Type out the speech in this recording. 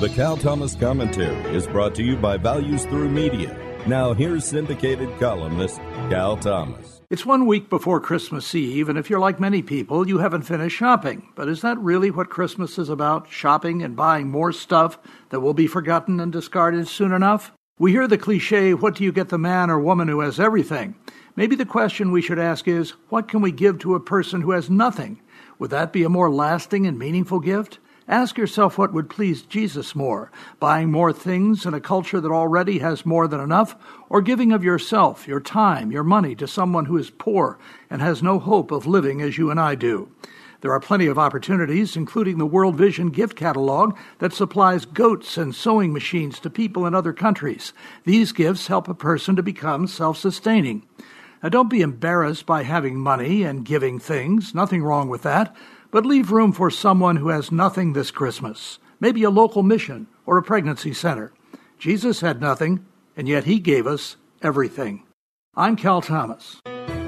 The Cal Thomas Commentary is brought to you by Values Through Media. Now, here's syndicated columnist Cal Thomas. It's one week before Christmas Eve, and if you're like many people, you haven't finished shopping. But is that really what Christmas is about? Shopping and buying more stuff that will be forgotten and discarded soon enough? We hear the cliche, what do you get the man or woman who has everything? Maybe the question we should ask is, what can we give to a person who has nothing? Would that be a more lasting and meaningful gift? Ask yourself what would please Jesus more buying more things in a culture that already has more than enough, or giving of yourself, your time, your money to someone who is poor and has no hope of living as you and I do. There are plenty of opportunities, including the World Vision gift catalog that supplies goats and sewing machines to people in other countries. These gifts help a person to become self sustaining. Now, don't be embarrassed by having money and giving things, nothing wrong with that. But leave room for someone who has nothing this Christmas, maybe a local mission or a pregnancy center. Jesus had nothing, and yet he gave us everything. I'm Cal Thomas.